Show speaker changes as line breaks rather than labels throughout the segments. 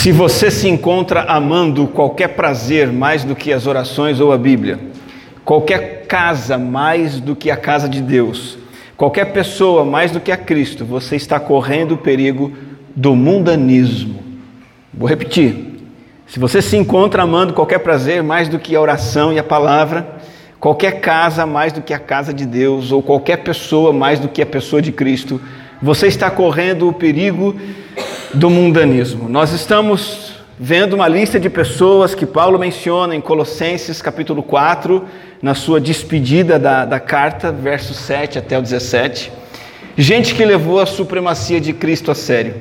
Se você se encontra amando qualquer prazer mais do que as orações ou a Bíblia, qualquer casa mais do que a casa de Deus, qualquer pessoa mais do que a Cristo, você está correndo o perigo do mundanismo. Vou repetir. Se você se encontra amando qualquer prazer mais do que a oração e a palavra, qualquer casa mais do que a casa de Deus, ou qualquer pessoa mais do que a pessoa de Cristo, você está correndo o perigo do mundanismo. Nós estamos vendo uma lista de pessoas que Paulo menciona em Colossenses capítulo 4, na sua despedida da, da carta, versos 7 até o 17. Gente que levou a supremacia de Cristo a sério.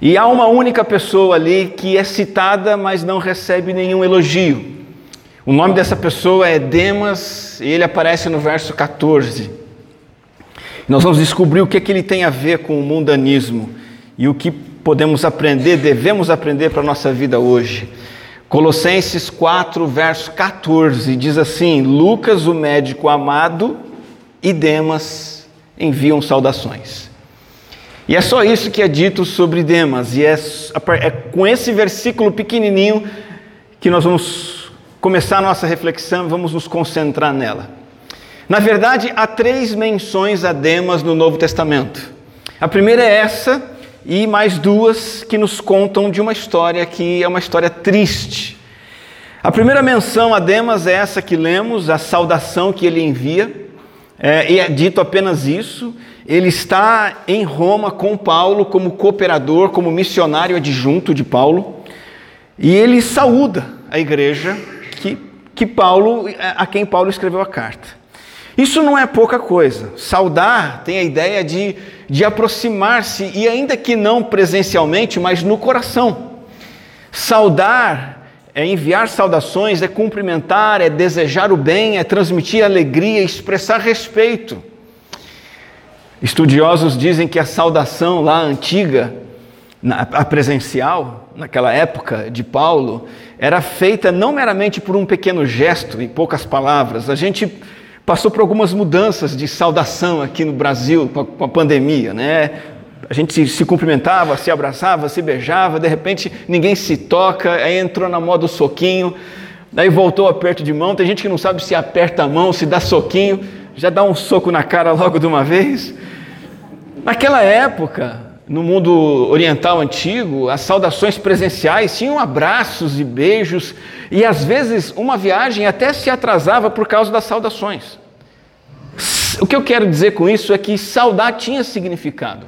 E há uma única pessoa ali que é citada, mas não recebe nenhum elogio. O nome dessa pessoa é Demas e ele aparece no verso 14. Nós vamos descobrir o que, é que ele tem a ver com o mundanismo e o que podemos aprender, devemos aprender para a nossa vida hoje. Colossenses 4, verso 14, diz assim: Lucas, o médico amado, e Demas enviam saudações. E é só isso que é dito sobre Demas, e é, é com esse versículo pequenininho que nós vamos começar a nossa reflexão, vamos nos concentrar nela. Na verdade, há três menções a Demas no Novo Testamento. A primeira é essa, e mais duas que nos contam de uma história que é uma história triste. A primeira menção a Demas é essa que lemos, a saudação que ele envia, é, e é dito apenas isso. Ele está em Roma com Paulo como cooperador, como missionário adjunto de Paulo, e ele saúda a igreja que, que Paulo, a quem Paulo escreveu a carta. Isso não é pouca coisa. Saudar tem a ideia de, de aproximar-se, e ainda que não presencialmente, mas no coração. Saudar é enviar saudações, é cumprimentar, é desejar o bem, é transmitir alegria, expressar respeito. Estudiosos dizem que a saudação lá antiga, a presencial, naquela época de Paulo, era feita não meramente por um pequeno gesto e poucas palavras. A gente passou por algumas mudanças de saudação aqui no Brasil com a pandemia, né? A gente se, cumprimentava, se abraçava, se beijava, de repente ninguém se toca, aí entrou na moda o soquinho, daí voltou o aperto de mão. Tem gente que não sabe se aperta a mão, se dá soquinho, já dá um soco na cara logo de uma vez. Naquela época, no mundo oriental antigo, as saudações presenciais tinham abraços e beijos, e às vezes uma viagem até se atrasava por causa das saudações. O que eu quero dizer com isso é que saudar tinha significado.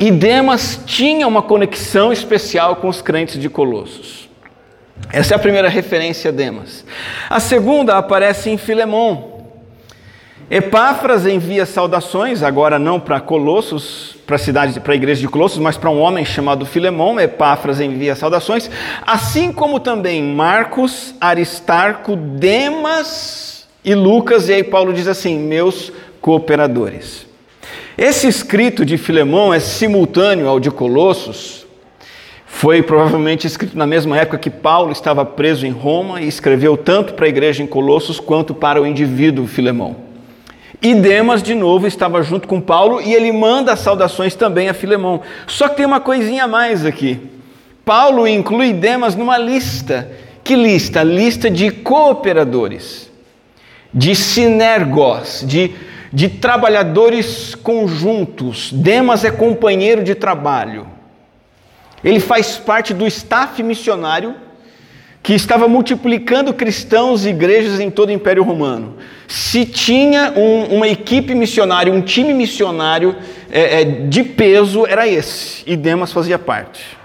E Demas tinha uma conexão especial com os crentes de Colossos. Essa é a primeira referência a Demas. A segunda aparece em Filemão. Epáfras envia saudações, agora não para Colossos, para a cidade, para a igreja de Colossos, mas para um homem chamado Filemão. Epáfras envia saudações, assim como também Marcos, Aristarco, Demas e Lucas. E aí Paulo diz assim: meus cooperadores. Esse escrito de Filemão é simultâneo ao de Colossos. Foi provavelmente escrito na mesma época que Paulo estava preso em Roma e escreveu tanto para a igreja em Colossos quanto para o indivíduo Filemão. E Demas, de novo, estava junto com Paulo e ele manda saudações também a Filemão. Só que tem uma coisinha a mais aqui. Paulo inclui Demas numa lista. Que lista? Lista de cooperadores, de sinergos, de, de trabalhadores conjuntos. Demas é companheiro de trabalho. Ele faz parte do staff missionário que estava multiplicando cristãos e igrejas em todo o Império Romano. Se tinha um, uma equipe missionária, um time missionário é, é, de peso, era esse, e Demas fazia parte.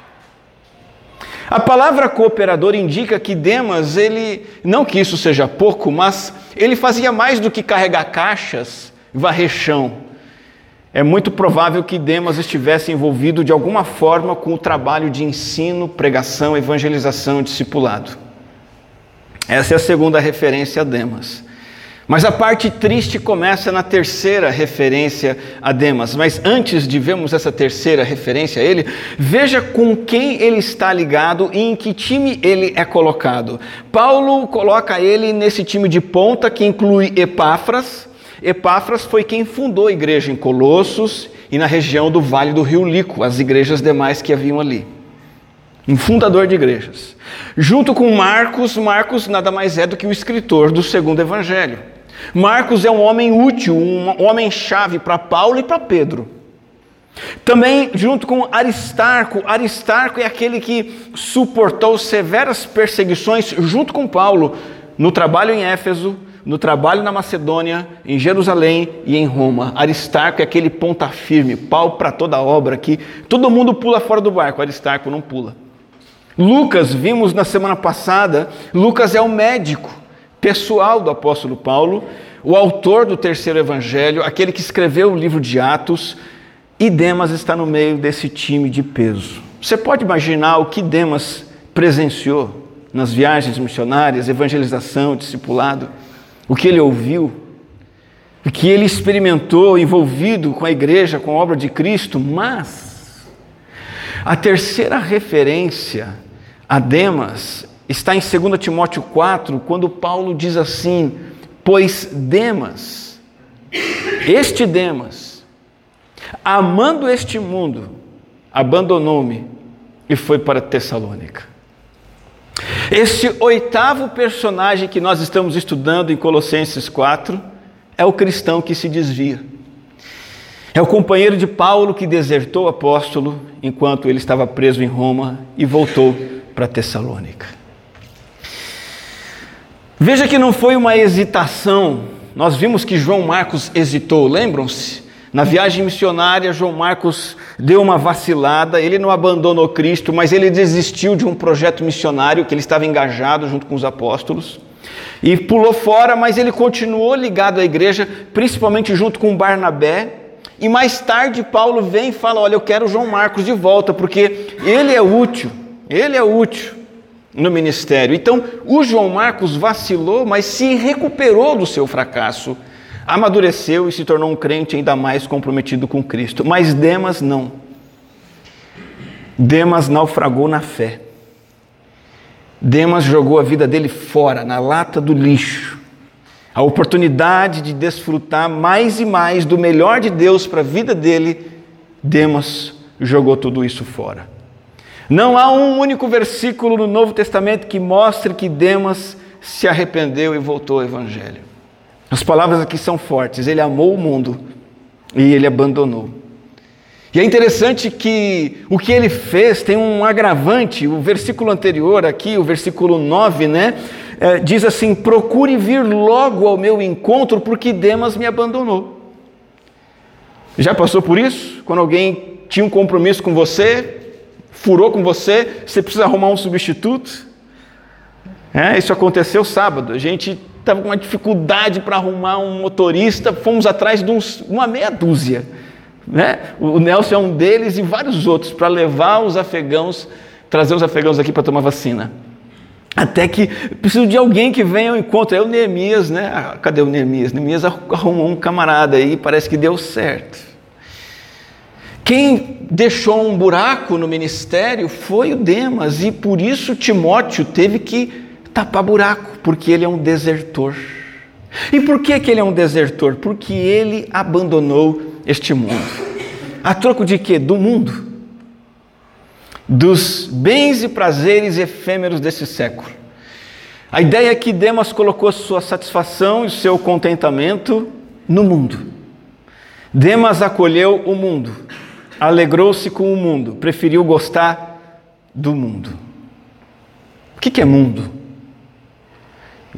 A palavra cooperador indica que Demas, ele, não que isso seja pouco, mas ele fazia mais do que carregar caixas, varrer chão. É muito provável que Demas estivesse envolvido de alguma forma com o trabalho de ensino, pregação, evangelização, discipulado. Essa é a segunda referência a Demas. Mas a parte triste começa na terceira referência a Demas. Mas antes de vermos essa terceira referência a ele, veja com quem ele está ligado e em que time ele é colocado. Paulo coloca ele nesse time de ponta que inclui Epáfras, Epáfras foi quem fundou a igreja em Colossos e na região do Vale do Rio Lico, as igrejas demais que haviam ali. um fundador de igrejas. Junto com Marcos, Marcos nada mais é do que o escritor do segundo evangelho. Marcos é um homem útil, um homem-chave para Paulo e para Pedro. Também junto com Aristarco, Aristarco é aquele que suportou severas perseguições junto com Paulo no trabalho em Éfeso, no trabalho na Macedônia, em Jerusalém e em Roma. Aristarco é aquele ponta firme, pau para toda obra que todo mundo pula fora do barco, Aristarco não pula. Lucas, vimos na semana passada, Lucas é o médico pessoal do apóstolo Paulo, o autor do terceiro evangelho, aquele que escreveu o livro de Atos, e Demas está no meio desse time de peso. Você pode imaginar o que Demas presenciou nas viagens missionárias, evangelização, discipulado, o que ele ouviu, o que ele experimentou envolvido com a igreja, com a obra de Cristo, mas a terceira referência a Demas está em 2 Timóteo 4, quando Paulo diz assim: Pois Demas, este Demas, amando este mundo, abandonou-me e foi para Tessalônica. Este oitavo personagem que nós estamos estudando em Colossenses 4 é o cristão que se desvia. É o companheiro de Paulo que desertou o apóstolo enquanto ele estava preso em Roma e voltou para Tessalônica. Veja que não foi uma hesitação. Nós vimos que João Marcos hesitou, lembram-se? Na viagem missionária, João Marcos deu uma vacilada, ele não abandonou Cristo, mas ele desistiu de um projeto missionário que ele estava engajado junto com os apóstolos. E pulou fora, mas ele continuou ligado à igreja, principalmente junto com Barnabé. E mais tarde Paulo vem e fala: Olha, eu quero João Marcos de volta, porque ele é útil, ele é útil no ministério. Então, o João Marcos vacilou, mas se recuperou do seu fracasso amadureceu e se tornou um crente ainda mais comprometido com Cristo. Mas Demas não. Demas naufragou na fé. Demas jogou a vida dele fora, na lata do lixo. A oportunidade de desfrutar mais e mais do melhor de Deus para a vida dele, Demas jogou tudo isso fora. Não há um único versículo no Novo Testamento que mostre que Demas se arrependeu e voltou ao Evangelho. As palavras aqui são fortes. Ele amou o mundo e ele abandonou. E é interessante que o que ele fez tem um agravante. O versículo anterior, aqui, o versículo 9, né? É, diz assim: Procure vir logo ao meu encontro, porque Demas me abandonou. Já passou por isso? Quando alguém tinha um compromisso com você, furou com você, você precisa arrumar um substituto? É, isso aconteceu sábado. A gente estava com uma dificuldade para arrumar um motorista, fomos atrás de uns, uma meia dúzia. Né? O Nelson é um deles e vários outros para levar os afegãos, trazer os afegãos aqui para tomar vacina. Até que preciso de alguém que venha ao encontro. É o Neemias, né? Ah, cadê o Neemias? Neemias arrumou um camarada aí, parece que deu certo. Quem deixou um buraco no ministério foi o Demas, e por isso Timóteo teve que tapar buraco, porque ele é um desertor. E por que, que ele é um desertor? Porque ele abandonou este mundo. A troco de quê? Do mundo. Dos bens e prazeres efêmeros desse século. A ideia é que Demas colocou sua satisfação e seu contentamento no mundo. Demas acolheu o mundo, alegrou-se com o mundo, preferiu gostar do mundo. O que é mundo?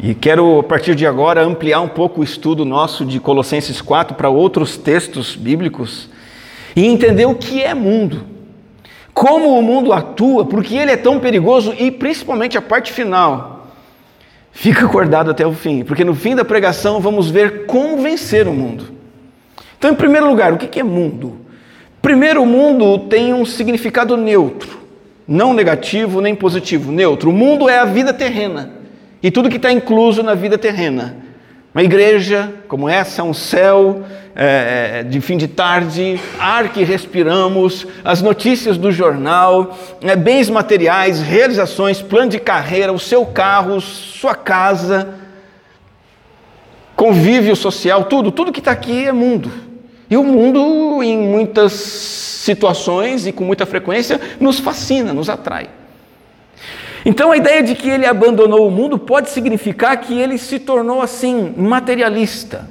E quero, a partir de agora, ampliar um pouco o estudo nosso de Colossenses 4 para outros textos bíblicos e entender o que é mundo, como o mundo atua, porque ele é tão perigoso e principalmente a parte final. Fica acordado até o fim, porque no fim da pregação vamos ver como vencer o mundo. Então, em primeiro lugar, o que é mundo? Primeiro, o mundo tem um significado neutro, não negativo nem positivo, neutro. O mundo é a vida terrena e tudo que está incluso na vida terrena. Uma igreja como essa, um céu é, é, de fim de tarde, ar que respiramos, as notícias do jornal, é, bens materiais, realizações, plano de carreira, o seu carro, sua casa, convívio social, tudo, tudo que está aqui é mundo. E o mundo, em muitas situações e com muita frequência, nos fascina, nos atrai. Então a ideia de que ele abandonou o mundo pode significar que ele se tornou assim, materialista,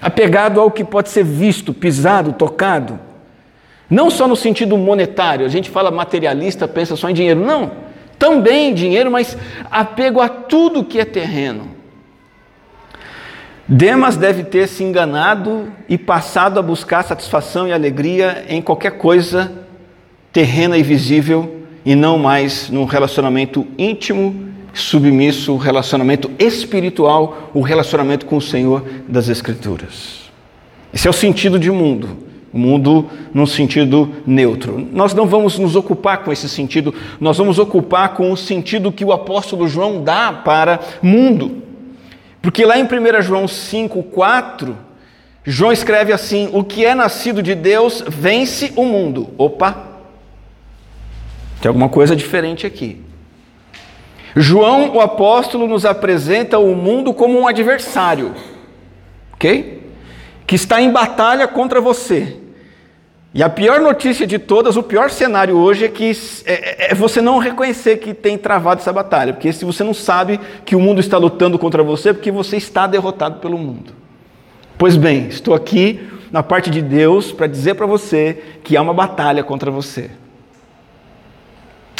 apegado ao que pode ser visto, pisado, tocado. Não só no sentido monetário, a gente fala materialista, pensa só em dinheiro. Não, também dinheiro, mas apego a tudo que é terreno. Demas deve ter se enganado e passado a buscar satisfação e alegria em qualquer coisa terrena e visível e não mais num relacionamento íntimo, submisso, relacionamento espiritual, o relacionamento com o Senhor das Escrituras. Esse é o sentido de mundo, o mundo num sentido neutro. Nós não vamos nos ocupar com esse sentido, nós vamos ocupar com o sentido que o apóstolo João dá para mundo. Porque lá em 1 João 5, 4, João escreve assim: O que é nascido de Deus vence o mundo. Opa! Tem alguma coisa diferente aqui. João, o apóstolo, nos apresenta o mundo como um adversário, ok? Que está em batalha contra você. E a pior notícia de todas, o pior cenário hoje é que é, é, é, você não reconhecer que tem travado essa batalha, porque se você não sabe que o mundo está lutando contra você, é porque você está derrotado pelo mundo. Pois bem, estou aqui na parte de Deus para dizer para você que há uma batalha contra você.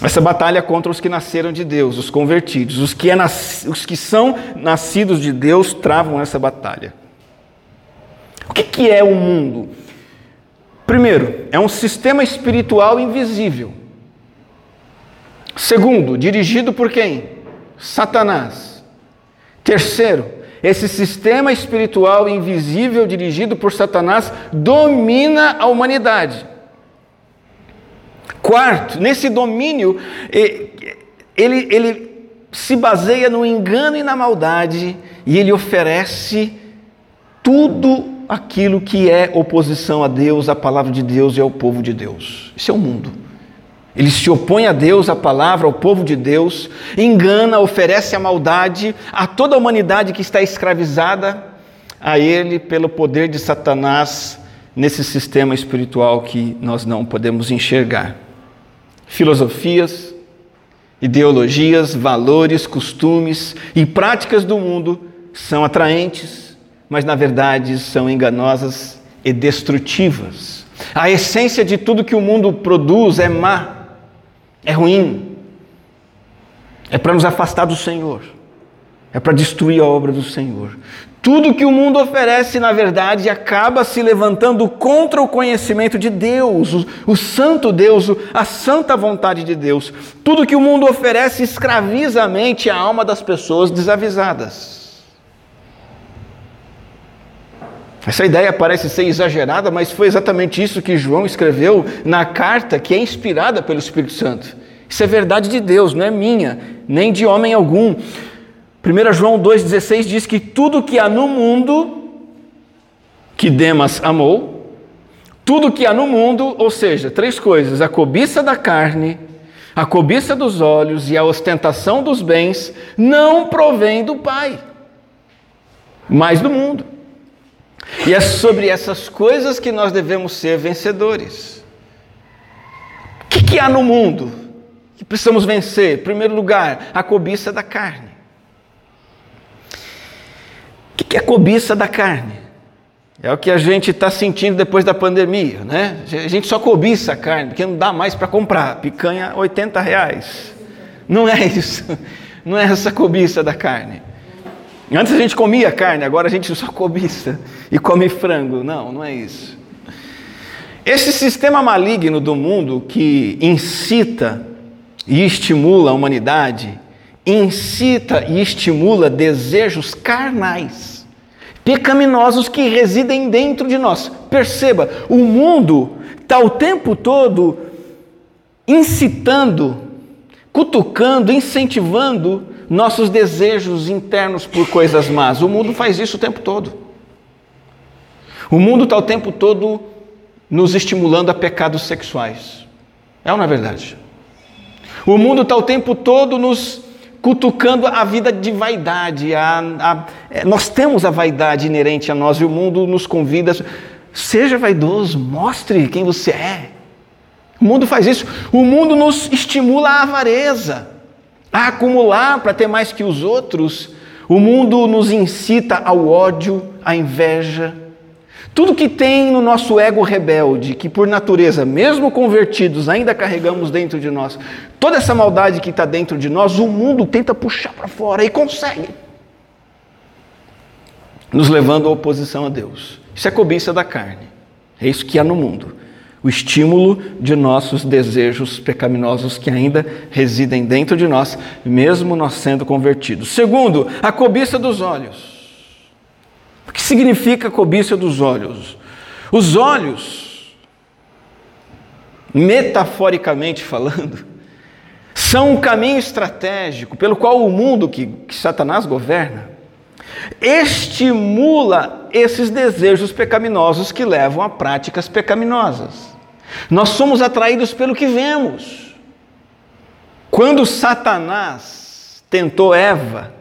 Essa batalha contra os que nasceram de Deus, os convertidos, os que, é nas... os que são nascidos de Deus travam essa batalha. O que, que é o mundo? Primeiro, é um sistema espiritual invisível. Segundo, dirigido por quem? Satanás. Terceiro, esse sistema espiritual invisível dirigido por Satanás domina a humanidade. Quarto, nesse domínio, ele, ele se baseia no engano e na maldade, e ele oferece tudo aquilo que é oposição a Deus, à palavra de Deus e ao povo de Deus. Esse é o mundo. Ele se opõe a Deus, à palavra, ao povo de Deus, engana, oferece a maldade a toda a humanidade que está escravizada a ele pelo poder de Satanás nesse sistema espiritual que nós não podemos enxergar. Filosofias, ideologias, valores, costumes e práticas do mundo são atraentes, mas na verdade são enganosas e destrutivas. A essência de tudo que o mundo produz é má, é ruim, é para nos afastar do Senhor, é para destruir a obra do Senhor. Tudo que o mundo oferece, na verdade, acaba se levantando contra o conhecimento de Deus, o, o, santo Deus, a santa vontade de Deus. Tudo que o mundo oferece escraviza a mente e a alma das pessoas desavisadas. Essa ideia parece ser exagerada, mas foi exatamente isso que João escreveu na carta que é inspirada pelo Espírito Santo. Isso é verdade de Deus, não é minha, nem de homem algum. 1 João 2,16 diz que tudo que há no mundo, que Demas amou, tudo que há no mundo, ou seja, três coisas: a cobiça da carne, a cobiça dos olhos e a ostentação dos bens, não provém do Pai, mas do mundo. E é sobre essas coisas que nós devemos ser vencedores. O que, que há no mundo que precisamos vencer? Em primeiro lugar, a cobiça da carne. O que, é cobiça da carne? É o que a gente está sentindo depois da pandemia, né? A gente só cobiça a carne, porque não dá mais para comprar. Picanha, 80 reais. Não é isso. Não é essa cobiça da carne. Antes a gente comia carne, agora a gente só cobiça e come frango. Não, não é isso. Esse sistema maligno do mundo que incita e estimula a humanidade, incita e estimula desejos carnais, pecaminosos que residem dentro de nós. Perceba, o mundo está o tempo todo incitando, cutucando, incentivando nossos desejos internos por coisas más. O mundo faz isso o tempo todo. O mundo está o tempo todo nos estimulando a pecados sexuais. É ou não é verdade? O mundo está o tempo todo nos cutucando a vida de vaidade. A, a, é, nós temos a vaidade inerente a nós e o mundo nos convida. Seja vaidoso, mostre quem você é. O mundo faz isso. O mundo nos estimula a avareza. a acumular para ter mais que os outros. O mundo nos incita ao ódio, à inveja. Tudo que tem no nosso ego rebelde, que por natureza, mesmo convertidos, ainda carregamos dentro de nós, toda essa maldade que está dentro de nós, o mundo tenta puxar para fora e consegue, nos levando à oposição a Deus. Isso é cobiça da carne, é isso que há no mundo o estímulo de nossos desejos pecaminosos que ainda residem dentro de nós, mesmo nós sendo convertidos. Segundo, a cobiça dos olhos. Que significa cobiça dos olhos? Os olhos, metaforicamente falando, são um caminho estratégico pelo qual o mundo que, que Satanás governa estimula esses desejos pecaminosos que levam a práticas pecaminosas. Nós somos atraídos pelo que vemos. Quando Satanás tentou Eva,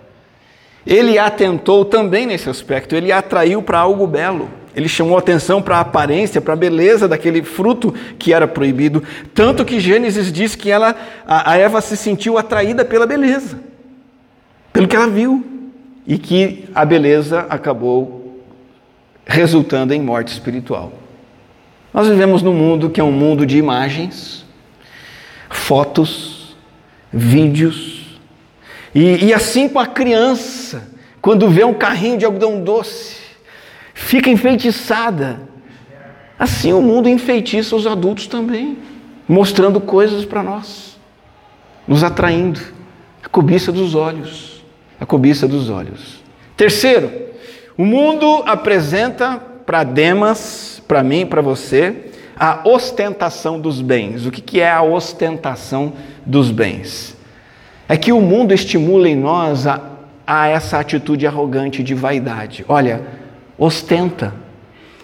ele a tentou também nesse aspecto, ele atraiu para algo belo. Ele chamou atenção para a aparência, para a beleza daquele fruto que era proibido, tanto que Gênesis diz que ela, a Eva se sentiu atraída pela beleza, pelo que ela viu, e que a beleza acabou resultando em morte espiritual. Nós vivemos num mundo que é um mundo de imagens, fotos, vídeos. E, e assim com a criança, quando vê um carrinho de algodão doce, fica enfeitiçada. Assim o mundo enfeitiça os adultos também, mostrando coisas para nós, nos atraindo. A cobiça dos olhos. A cobiça dos olhos. Terceiro, o mundo apresenta para Demas para mim para você, a ostentação dos bens. O que é a ostentação dos bens? É que o mundo estimula em nós a, a essa atitude arrogante de vaidade. Olha, ostenta.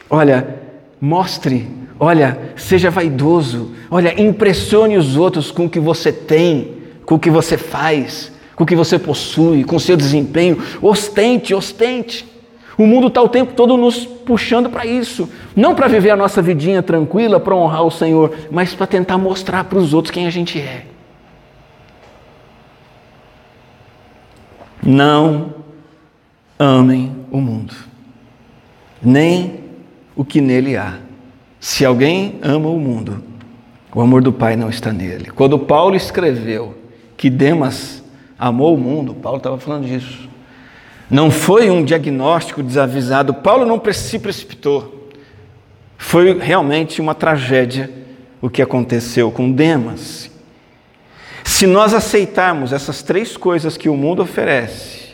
Olha, mostre. Olha, seja vaidoso. Olha, impressione os outros com o que você tem, com o que você faz, com o que você possui, com o seu desempenho. Ostente, ostente. O mundo está o tempo todo nos puxando para isso. Não para viver a nossa vidinha tranquila, para honrar o Senhor, mas para tentar mostrar para os outros quem a gente é. Não amem o mundo, nem o que nele há. Se alguém ama o mundo, o amor do Pai não está nele. Quando Paulo escreveu que Demas amou o mundo, Paulo estava falando disso. Não foi um diagnóstico desavisado. Paulo não se precipitou. Foi realmente uma tragédia o que aconteceu com Demas. Se nós aceitarmos essas três coisas que o mundo oferece,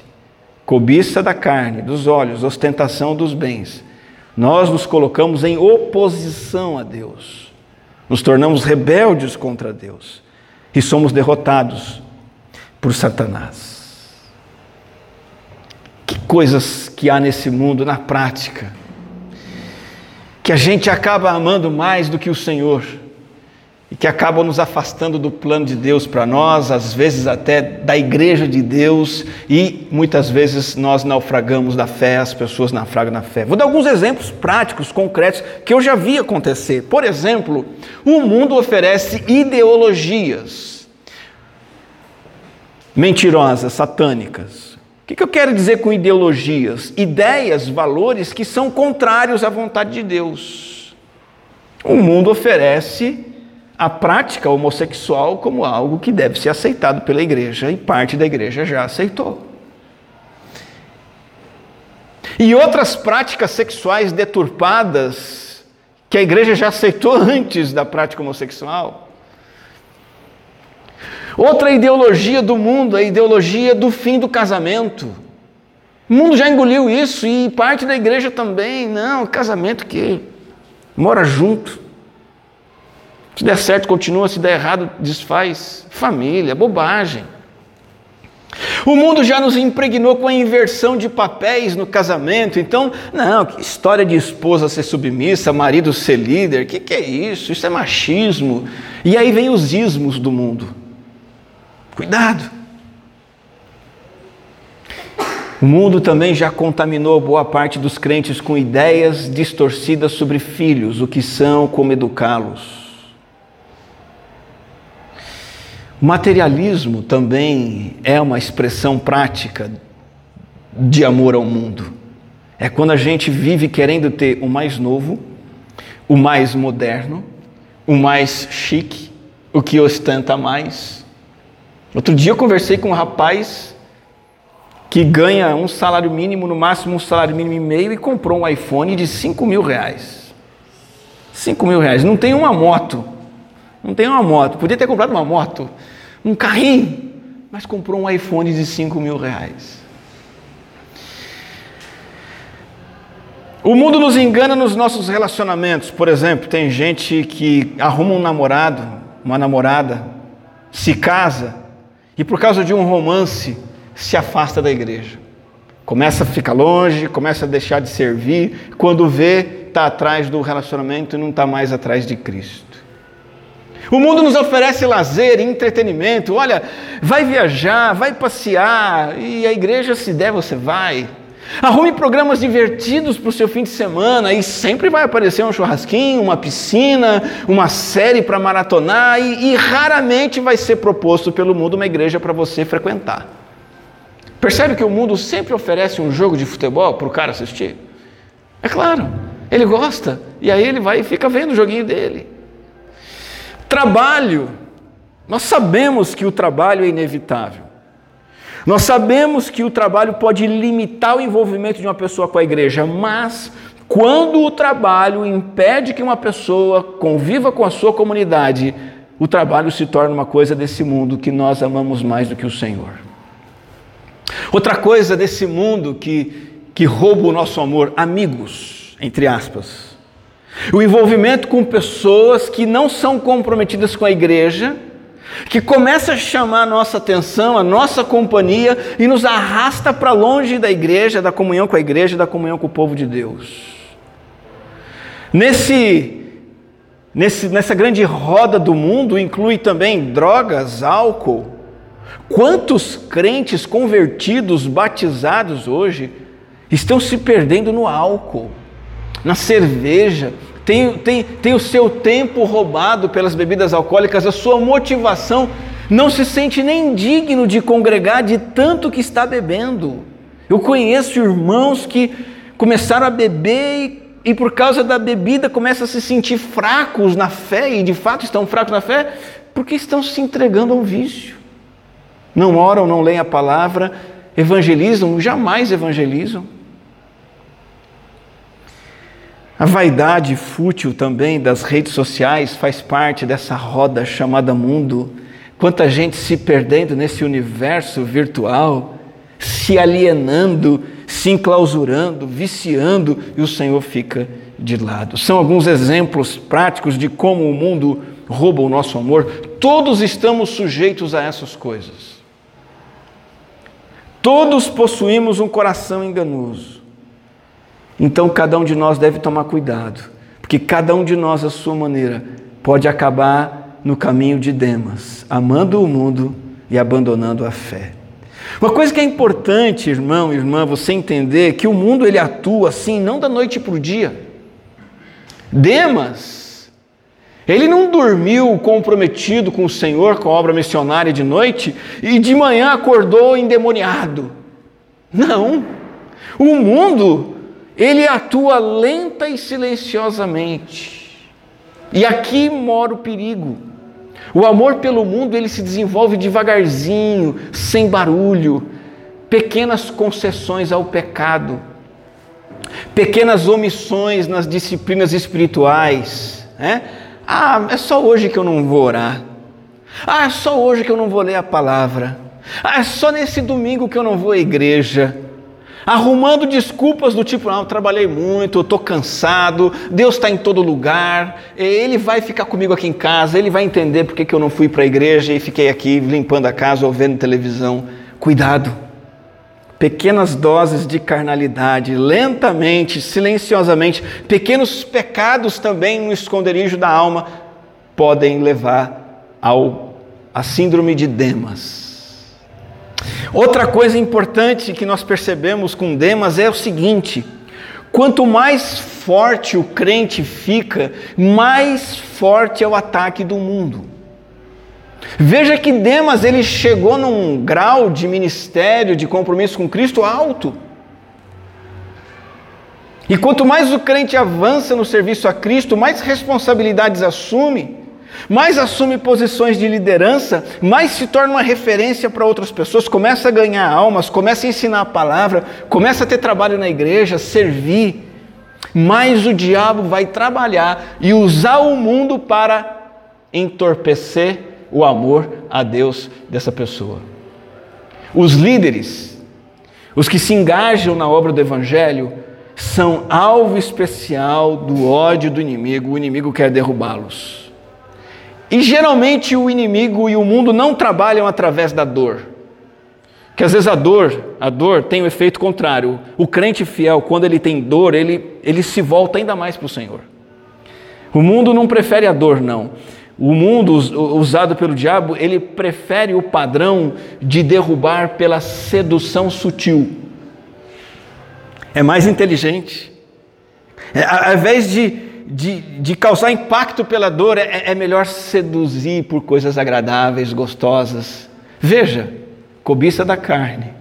cobiça da carne, dos olhos, ostentação dos bens, nós nos colocamos em oposição a Deus, nos tornamos rebeldes contra Deus. E somos derrotados por Satanás. Coisas que há nesse mundo na prática, que a gente acaba amando mais do que o Senhor e que acabam nos afastando do plano de Deus para nós, às vezes até da igreja de Deus, e muitas vezes nós naufragamos da fé, as pessoas naufragam na fé. Vou dar alguns exemplos práticos, concretos, que eu já vi acontecer. Por exemplo, o mundo oferece ideologias mentirosas, satânicas. O que, eu quero dizer com ideologias? Ideias, valores que são contrários à vontade de Deus. O mundo oferece a prática homossexual como algo que deve ser aceitado pela igreja e parte da igreja já aceitou. E outras práticas sexuais deturpadas que a igreja já aceitou antes da prática homossexual. Outra ideologia do mundo, a ideologia do fim do casamento. O mundo já engoliu isso e parte da igreja também. Não, casamento que mora junto. Se der certo, continua, se der errado, desfaz. Família, bobagem. O mundo já nos impregnou com a inversão de papéis no casamento. Então, não, que história de esposa ser submissa, marido ser líder, o que, que é isso? Isso é machismo. E aí vem os ismos do mundo. Cuidado! O mundo também já contaminou boa parte dos crentes com ideias distorcidas sobre filhos, o que são, como educá-los. Materialismo também é uma expressão prática de amor ao mundo. É quando a gente vive querendo ter o mais novo, o mais moderno, o mais chique, o que ostenta mais. Outro dia eu conversei com um rapaz que ganha um salário mínimo, no máximo um salário mínimo e meio, e comprou um iPhone de 5 mil reais. 5 mil reais. Não tem uma moto. Não tem uma moto. Podia ter comprado uma moto, um carrinho, mas comprou um iPhone de 5 mil reais. O mundo nos engana nos nossos relacionamentos. Por exemplo, tem gente que arruma um namorado, uma namorada, se casa e por causa de um romance se afasta da igreja. Começa a ficar longe, começa a deixar de servir, quando vê, está atrás do relacionamento e não está mais atrás de Cristo. O mundo nos oferece lazer, entretenimento. Olha, vai viajar, vai passear, e a igreja, se der, você vai. Arrume programas divertidos para o seu fim de semana e sempre vai aparecer um churrasquinho, uma piscina, uma série para maratonar e, e, raramente vai ser proposto pelo mundo uma igreja para você frequentar. Percebe que o mundo sempre oferece um jogo de futebol para o cara assistir? É claro, ele gosta e aí ele vai e fica vendo o joguinho dele. Trabalho, nós sabemos que o trabalho é inevitável. Nós sabemos que o trabalho pode limitar o envolvimento de uma pessoa com a igreja, mas quando o trabalho impede que uma pessoa conviva com a sua comunidade, o trabalho se torna uma coisa desse mundo que nós amamos mais do que o Senhor. Outra coisa desse mundo que, que rouba o nosso amor, amigos, entre aspas. O envolvimento com pessoas que não são comprometidas com a igreja, que começa a chamar a nossa atenção, a nossa companhia e nos arrasta para longe da igreja, da comunhão com a igreja, da comunhão com o povo de Deus. Nesse, nesse, nessa grande roda do mundo inclui também drogas, álcool, Quantos crentes convertidos, batizados hoje, estão se perdendo no álcool, na cerveja, tem, tem, tem o seu tempo roubado pelas bebidas alcoólicas, a sua motivação não se sente nem digno de congregar de tanto que está bebendo. Eu conheço irmãos que começaram a beber e, e por causa da bebida começam a se sentir fracos na fé, e de fato estão fracos na fé, porque estão se entregando ao vício não oram, não leem a palavra, evangelizam, jamais evangelizam. A vaidade fútil também das redes sociais faz parte dessa roda chamada mundo. Quanta gente se perdendo nesse universo virtual, se alienando, se enclausurando, viciando, e o Senhor fica de lado. São alguns exemplos práticos de como o mundo rouba o nosso amor. Todos estamos sujeitos a essas coisas. Todos possuímos um coração enganoso. Então cada um de nós deve tomar cuidado, porque cada um de nós, à sua maneira, pode acabar no caminho de Demas, amando o mundo e abandonando a fé. Uma coisa que é importante, irmão e irmã, você entender que o mundo ele atua assim, não da noite para o dia. Demas ele não dormiu comprometido com o Senhor, com a obra missionária de noite, e de manhã acordou endemoniado. Não. O mundo, ele atua lenta e silenciosamente. E aqui mora o perigo. O amor pelo mundo, ele se desenvolve devagarzinho, sem barulho, pequenas concessões ao pecado, pequenas omissões nas disciplinas espirituais, né? Ah, é só hoje que eu não vou orar. Ah, é só hoje que eu não vou ler a palavra. Ah, é só nesse domingo que eu não vou à igreja. Arrumando desculpas do tipo, não, eu trabalhei muito, eu estou cansado, Deus está em todo lugar, Ele vai ficar comigo aqui em casa, Ele vai entender porque que eu não fui para a igreja e fiquei aqui limpando a casa ou vendo televisão. Cuidado! pequenas doses de carnalidade, lentamente, silenciosamente, pequenos pecados também no esconderijo da alma podem levar ao a síndrome de Demas. Outra coisa importante que nós percebemos com Demas é o seguinte: quanto mais forte o crente fica, mais forte é o ataque do mundo. Veja que Demas ele chegou num grau de ministério, de compromisso com Cristo alto. E quanto mais o crente avança no serviço a Cristo, mais responsabilidades assume, mais assume posições de liderança, mais se torna uma referência para outras pessoas, começa a ganhar almas, começa a ensinar a palavra, começa a ter trabalho na igreja, servir. Mais o diabo vai trabalhar e usar o mundo para entorpecer o amor a Deus dessa pessoa. Os líderes, os que se engajam na obra do Evangelho, são alvo especial do ódio do inimigo, o inimigo quer derrubá-los. E geralmente o inimigo e o mundo não trabalham através da dor. Que às vezes a dor, a dor tem o um efeito contrário. O crente fiel, quando ele tem dor, ele, ele se volta ainda mais para o Senhor. O mundo não prefere a dor, não. O mundo usado pelo diabo, ele prefere o padrão de derrubar pela sedução sutil. É mais inteligente. É, ao invés de, de, de, causar impacto pela dor, é, é melhor seduzir por coisas agradáveis, gostosas. Veja, cobiça da carne,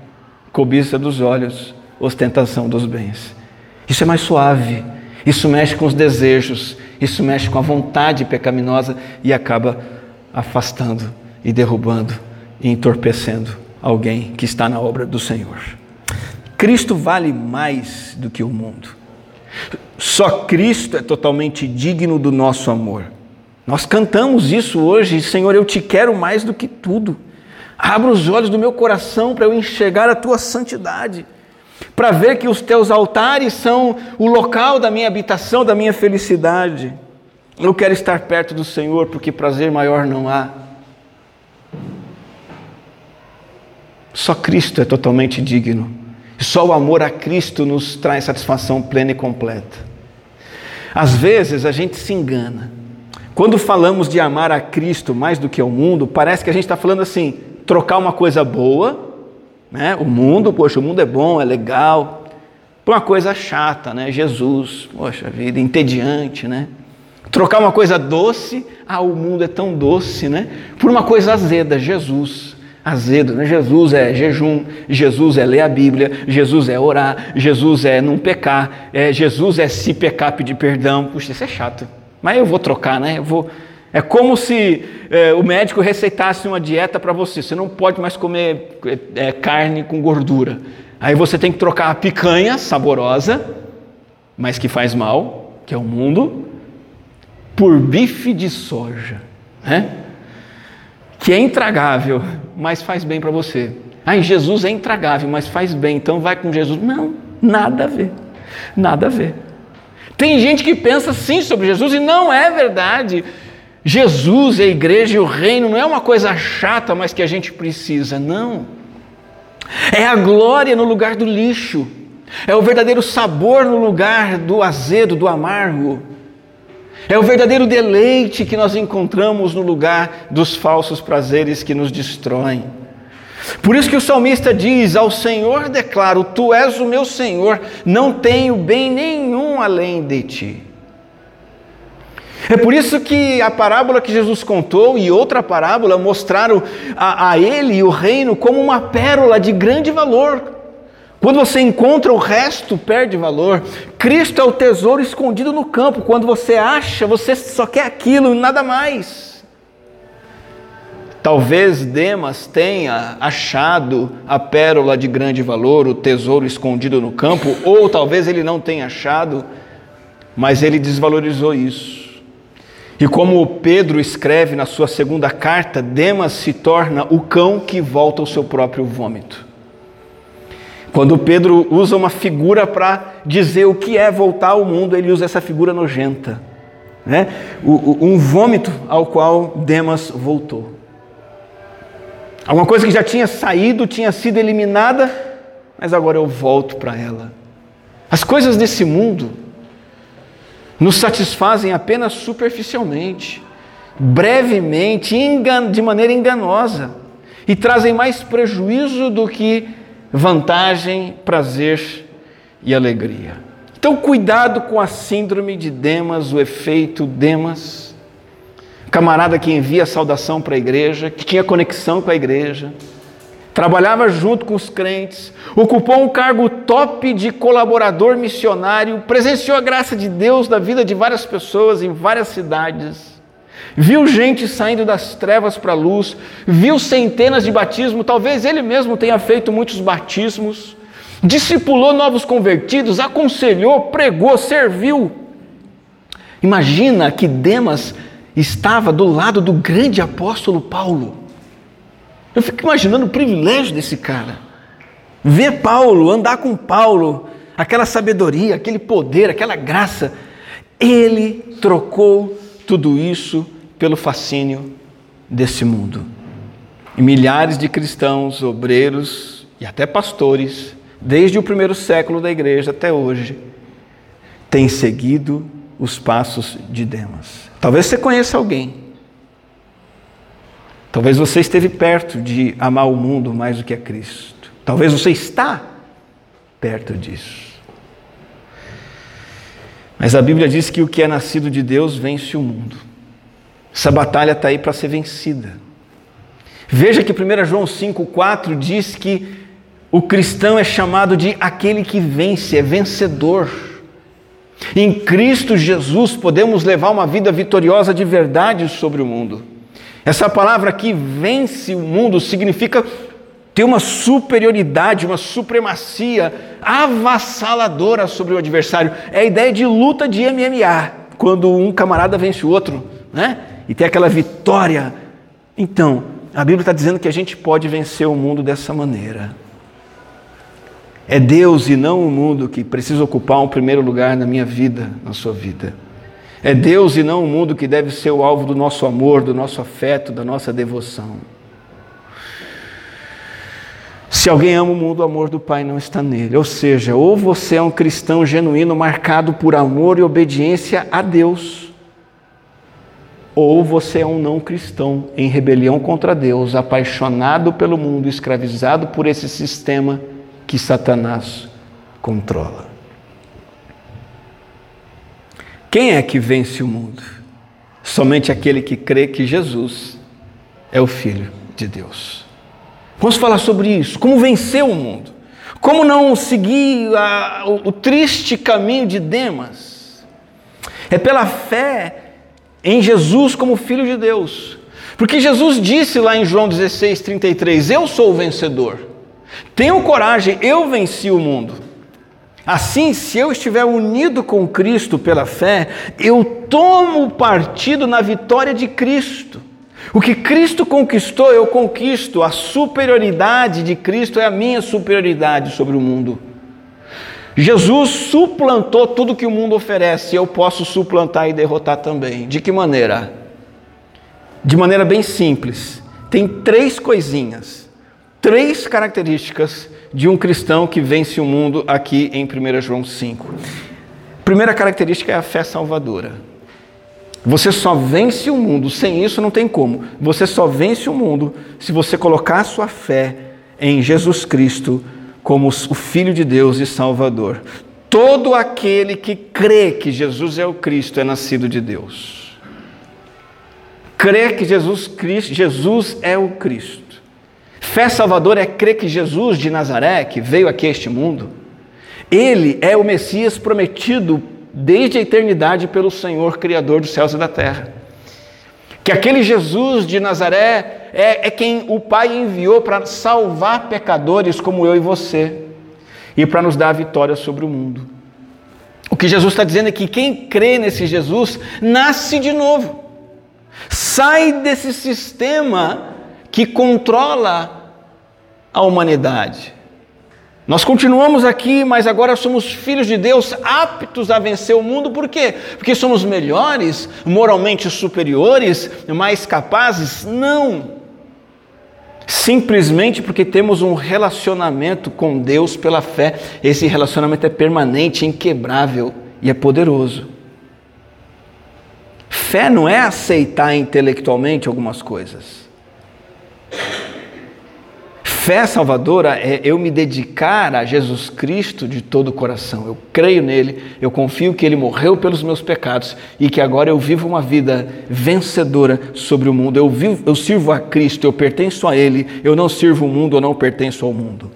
cobiça dos olhos, ostentação dos bens. Isso é mais suave, isso mexe com os desejos, isso mexe com a vontade pecaminosa e acaba afastando e derrubando e entorpecendo alguém que está na obra do Senhor. Cristo vale mais do que o mundo. Só Cristo é totalmente digno do nosso amor. Nós cantamos isso hoje, Senhor, eu te quero mais do que tudo. Abra os olhos do meu coração para eu enxergar a tua santidade para ver que os teus altares são o local da minha habitação, da minha felicidade. Eu quero estar perto do Senhor, porque prazer maior não há. Só Cristo é totalmente digno. Só o amor a Cristo nos traz satisfação plena e completa. Às vezes a gente se engana. Quando falamos de amar a Cristo mais do que ao mundo, parece que a gente está falando assim: trocar uma coisa boa né? O mundo, poxa, o mundo é bom, é legal. Por uma coisa chata, né? Jesus, poxa vida, entediante, né? Trocar uma coisa doce, ah, o mundo é tão doce, né? Por uma coisa azeda, Jesus. Azedo, né? Jesus é jejum, Jesus é ler a Bíblia, Jesus é orar, Jesus é não pecar, é, Jesus é se pecar pedir perdão. Puxa, isso é chato. Mas eu vou trocar, né? Eu vou, é como se é, o médico receitasse uma dieta para você. Você não pode mais comer é, carne com gordura. Aí você tem que trocar a picanha saborosa, mas que faz mal, que é o mundo, por bife de soja, né? Que é intragável, mas faz bem para você. Ah, Jesus é intragável, mas faz bem, então vai com Jesus. Não, nada a ver, nada a ver. Tem gente que pensa sim sobre Jesus e não é verdade. Jesus, a igreja e o reino não é uma coisa chata, mas que a gente precisa, não. É a glória no lugar do lixo, é o verdadeiro sabor no lugar do azedo, do amargo, é o verdadeiro deleite que nós encontramos no lugar dos falsos prazeres que nos destroem. Por isso que o salmista diz: Ao Senhor declaro, Tu és o meu Senhor, não tenho bem nenhum além de ti. É por isso que a parábola que Jesus contou e outra parábola mostraram a, a ele e o reino como uma pérola de grande valor. Quando você encontra o resto, perde valor. Cristo é o tesouro escondido no campo. Quando você acha, você só quer aquilo e nada mais. Talvez Demas tenha achado a pérola de grande valor, o tesouro escondido no campo, ou talvez ele não tenha achado, mas ele desvalorizou isso. E como Pedro escreve na sua segunda carta, Demas se torna o cão que volta ao seu próprio vômito. Quando Pedro usa uma figura para dizer o que é voltar ao mundo, ele usa essa figura nojenta. Né? um vômito ao qual Demas voltou. Alguma coisa que já tinha saído, tinha sido eliminada, mas agora eu volto para ela. As coisas desse mundo, nos satisfazem apenas superficialmente, brevemente, de maneira enganosa, e trazem mais prejuízo do que vantagem, prazer e alegria. Então, cuidado com a síndrome de Demas, o efeito Demas. camarada que envia saudação para a igreja, que tinha conexão com a igreja, trabalhava junto com os crentes, ocupou um cargo top de colaborador missionário, presenciou a graça de Deus na vida de várias pessoas em várias cidades viu gente saindo das trevas para a luz, viu centenas de batismos, talvez ele mesmo tenha feito muitos batismos, discipulou novos convertidos, aconselhou, pregou, serviu. Imagina que Demas estava do lado do grande apóstolo Paulo. Eu fico imaginando o privilégio desse cara. Ver Paulo, andar com Paulo, aquela sabedoria, aquele poder, aquela graça. Ele trocou tudo isso pelo fascínio desse mundo. E milhares de cristãos, obreiros e até pastores, desde o primeiro século da igreja até hoje, têm seguido os passos de Demas. Talvez você conheça alguém. Talvez você esteve perto de amar o mundo mais do que a Cristo. Talvez você está perto disso. Mas a Bíblia diz que o que é nascido de Deus vence o mundo. Essa batalha está aí para ser vencida. Veja que 1 João 5,4 diz que o cristão é chamado de aquele que vence, é vencedor. Em Cristo Jesus podemos levar uma vida vitoriosa de verdade sobre o mundo. Essa palavra aqui, vence o mundo, significa ter uma superioridade, uma supremacia avassaladora sobre o adversário. É a ideia de luta de MMA, quando um camarada vence o outro, né? E ter aquela vitória. Então, a Bíblia está dizendo que a gente pode vencer o mundo dessa maneira. É Deus e não o mundo que precisa ocupar um primeiro lugar na minha vida, na sua vida. É Deus e não o mundo que deve ser o alvo do nosso amor, do nosso afeto, da nossa devoção. Se alguém ama o mundo, o amor do Pai não está nele. Ou seja, ou você é um cristão genuíno, marcado por amor e obediência a Deus, ou você é um não cristão em rebelião contra Deus, apaixonado pelo mundo, escravizado por esse sistema que Satanás controla. Quem é que vence o mundo? Somente aquele que crê que Jesus é o Filho de Deus. Vamos falar sobre isso. Como vencer o mundo? Como não seguir a, o, o triste caminho de Demas? É pela fé em Jesus como Filho de Deus. Porque Jesus disse lá em João 16, 33: Eu sou o vencedor. Tenham coragem, eu venci o mundo. Assim, se eu estiver unido com Cristo pela fé, eu tomo partido na vitória de Cristo. O que Cristo conquistou, eu conquisto. A superioridade de Cristo é a minha superioridade sobre o mundo. Jesus suplantou tudo que o mundo oferece, eu posso suplantar e derrotar também. De que maneira? De maneira bem simples. Tem três coisinhas, três características de um cristão que vence o mundo aqui em 1 João 5. Primeira característica é a fé salvadora. Você só vence o mundo, sem isso não tem como. Você só vence o mundo se você colocar a sua fé em Jesus Cristo como o Filho de Deus e Salvador. Todo aquele que crê que Jesus é o Cristo é nascido de Deus. Crê que Jesus, Cristo, Jesus é o Cristo. Fé salvadora é crer que Jesus de Nazaré, que veio aqui a este mundo, ele é o Messias prometido desde a eternidade pelo Senhor, Criador dos céus e da terra. Que aquele Jesus de Nazaré é, é quem o Pai enviou para salvar pecadores como eu e você e para nos dar a vitória sobre o mundo. O que Jesus está dizendo é que quem crê nesse Jesus nasce de novo, sai desse sistema que controla a humanidade. Nós continuamos aqui, mas agora somos filhos de Deus, aptos a vencer o mundo, por quê? Porque somos melhores, moralmente superiores, mais capazes? Não. Simplesmente porque temos um relacionamento com Deus pela fé. Esse relacionamento é permanente, inquebrável e é poderoso. Fé não é aceitar intelectualmente algumas coisas. Fé salvadora é eu me dedicar a Jesus Cristo de todo o coração. Eu creio nele, eu confio que ele morreu pelos meus pecados e que agora eu vivo uma vida vencedora sobre o mundo. Eu, vivo, eu sirvo a Cristo, eu pertenço a ele, eu não sirvo o mundo, eu não pertenço ao mundo.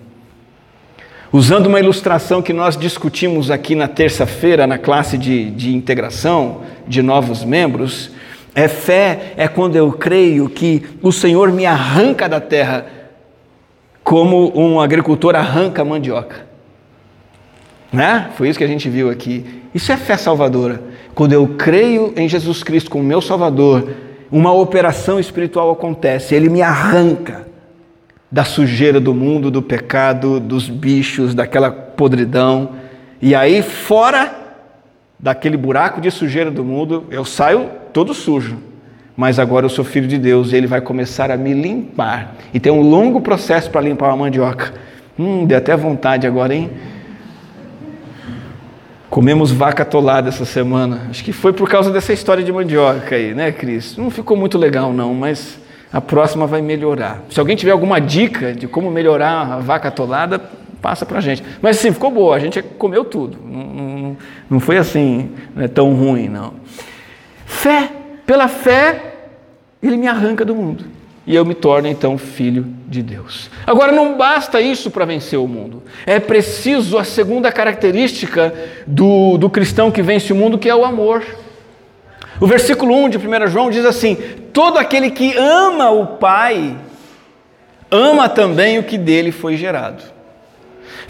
Usando uma ilustração que nós discutimos aqui na terça-feira, na classe de, de integração de novos membros, é fé, é quando eu creio que o Senhor me arranca da terra como um agricultor arranca a mandioca. Né? Foi isso que a gente viu aqui. Isso é fé salvadora. Quando eu creio em Jesus Cristo como meu Salvador, uma operação espiritual acontece, ele me arranca da sujeira do mundo, do pecado, dos bichos, daquela podridão. E aí, fora daquele buraco de sujeira do mundo, eu saio todo sujo. Mas agora eu sou filho de Deus e Ele vai começar a me limpar. E tem um longo processo para limpar a mandioca. Hum, deu até vontade agora, hein? Comemos vaca atolada essa semana. Acho que foi por causa dessa história de mandioca aí, né, Cris? Não ficou muito legal, não, mas a próxima vai melhorar. Se alguém tiver alguma dica de como melhorar a vaca atolada, passa para a gente. Mas assim, ficou boa, a gente comeu tudo. Não, não, não foi assim, não é tão ruim, não. Fé, pela fé, ele me arranca do mundo. E eu me torno então filho de Deus. Agora, não basta isso para vencer o mundo. É preciso a segunda característica do, do cristão que vence o mundo, que é o amor. O versículo 1 de 1 João diz assim: Todo aquele que ama o Pai, ama também o que dele foi gerado.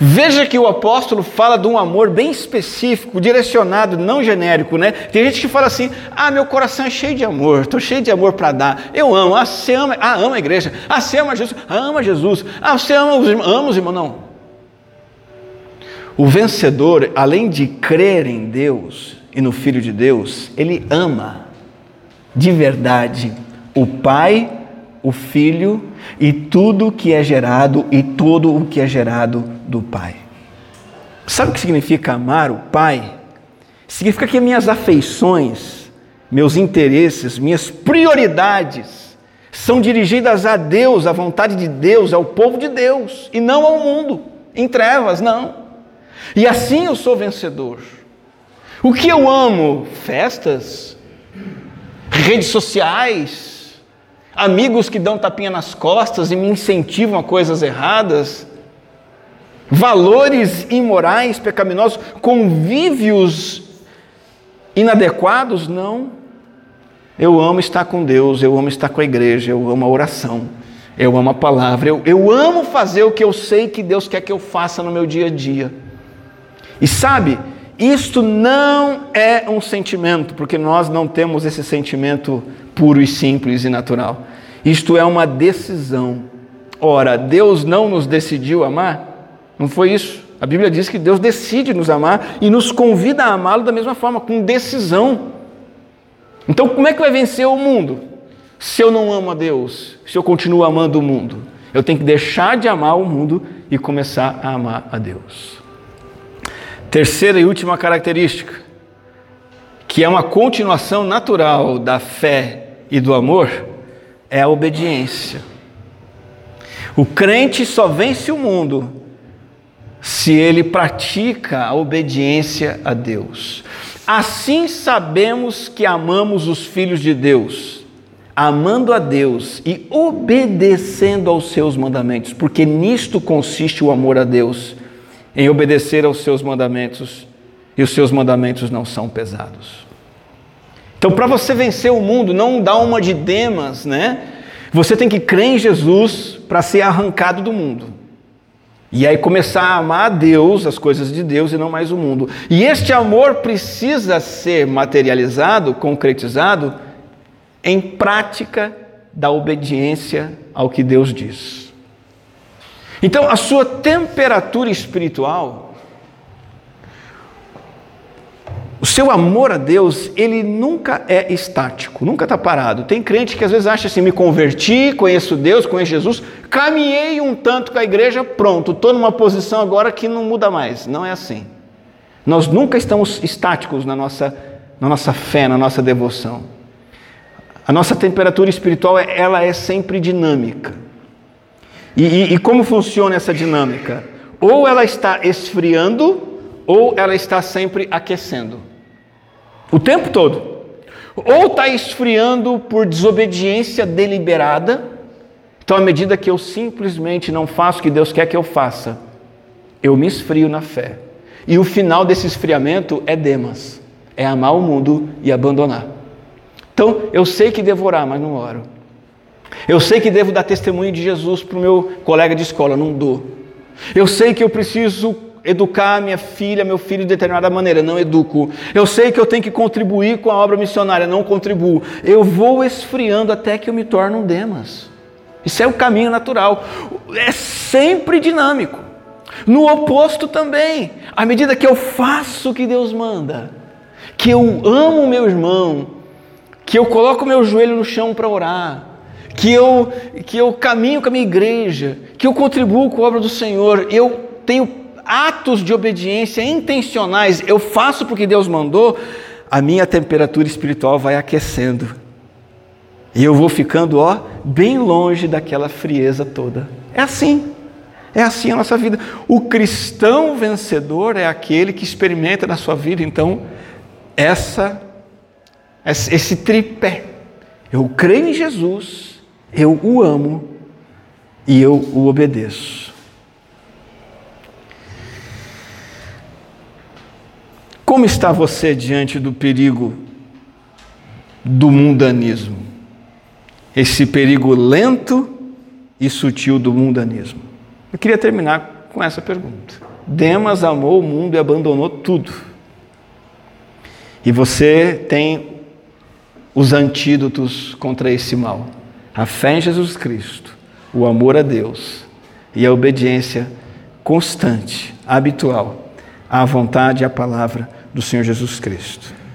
Veja que o apóstolo fala de um amor bem específico, direcionado, não genérico, né? Tem gente que fala assim: ah, meu coração é cheio de amor, estou cheio de amor para dar. Eu amo, ah, você ama, ah, ama a igreja, ah, você ama Jesus, ah, ama Jesus, ah, você ama os, ama os irmãos. Não. O vencedor, além de crer em Deus, e no Filho de Deus, ele ama de verdade o Pai, o Filho e tudo que é gerado e todo o que é gerado do Pai. Sabe o que significa amar o Pai? Significa que minhas afeições, meus interesses, minhas prioridades são dirigidas a Deus, à vontade de Deus, ao povo de Deus e não ao mundo, em trevas, não. E assim eu sou vencedor. O que eu amo? Festas, redes sociais, amigos que dão tapinha nas costas e me incentivam a coisas erradas, valores imorais, pecaminosos, convívios inadequados? Não. Eu amo estar com Deus, eu amo estar com a igreja, eu amo a oração, eu amo a palavra, eu, eu amo fazer o que eu sei que Deus quer que eu faça no meu dia a dia. E sabe, isto não é um sentimento, porque nós não temos esse sentimento puro e simples e natural. Isto é uma decisão. Ora, Deus não nos decidiu amar? Não foi isso? A Bíblia diz que Deus decide nos amar e nos convida a amá-lo da mesma forma, com decisão. Então, como é que vai vencer o mundo? Se eu não amo a Deus, se eu continuo amando o mundo, eu tenho que deixar de amar o mundo e começar a amar a Deus. Terceira e última característica, que é uma continuação natural da fé e do amor, é a obediência. O crente só vence o mundo se ele pratica a obediência a Deus. Assim sabemos que amamos os filhos de Deus, amando a Deus e obedecendo aos seus mandamentos, porque nisto consiste o amor a Deus em obedecer aos seus mandamentos, e os seus mandamentos não são pesados. Então, para você vencer o mundo, não dá uma de demas, né? Você tem que crer em Jesus para ser arrancado do mundo. E aí começar a amar a Deus, as coisas de Deus e não mais o mundo. E este amor precisa ser materializado, concretizado em prática da obediência ao que Deus diz. Então, a sua temperatura espiritual, o seu amor a Deus, ele nunca é estático, nunca está parado. Tem crente que às vezes acha assim: me converti, conheço Deus, conheço Jesus, caminhei um tanto com a igreja, pronto, estou numa posição agora que não muda mais. Não é assim. Nós nunca estamos estáticos na nossa, na nossa fé, na nossa devoção. A nossa temperatura espiritual ela é sempre dinâmica. E, e, e como funciona essa dinâmica? Ou ela está esfriando, ou ela está sempre aquecendo. O tempo todo. Ou está esfriando por desobediência deliberada. Então, à medida que eu simplesmente não faço o que Deus quer que eu faça, eu me esfrio na fé. E o final desse esfriamento é demas, é amar o mundo e abandonar. Então, eu sei que devo orar, mas não oro. Eu sei que devo dar testemunho de Jesus para o meu colega de escola, não dou. Eu sei que eu preciso educar minha filha, meu filho de determinada maneira, não educo. Eu sei que eu tenho que contribuir com a obra missionária, não contribuo. Eu vou esfriando até que eu me torne um demas. Isso é o caminho natural. É sempre dinâmico. No oposto também, à medida que eu faço o que Deus manda, que eu amo o meu irmão, que eu coloco meu joelho no chão para orar, que eu, que eu caminho com a minha igreja, que eu contribuo com a obra do Senhor, eu tenho atos de obediência intencionais, eu faço porque Deus mandou, a minha temperatura espiritual vai aquecendo. E eu vou ficando, ó, bem longe daquela frieza toda. É assim. É assim a nossa vida. O cristão vencedor é aquele que experimenta na sua vida, então, essa esse tripé. Eu creio em Jesus, eu o amo e eu o obedeço. Como está você diante do perigo do mundanismo? Esse perigo lento e sutil do mundanismo. Eu queria terminar com essa pergunta. Demas amou o mundo e abandonou tudo. E você tem os antídotos contra esse mal: a fé em Jesus Cristo, o amor a Deus e a obediência constante, habitual, à vontade e à palavra do Senhor Jesus Cristo.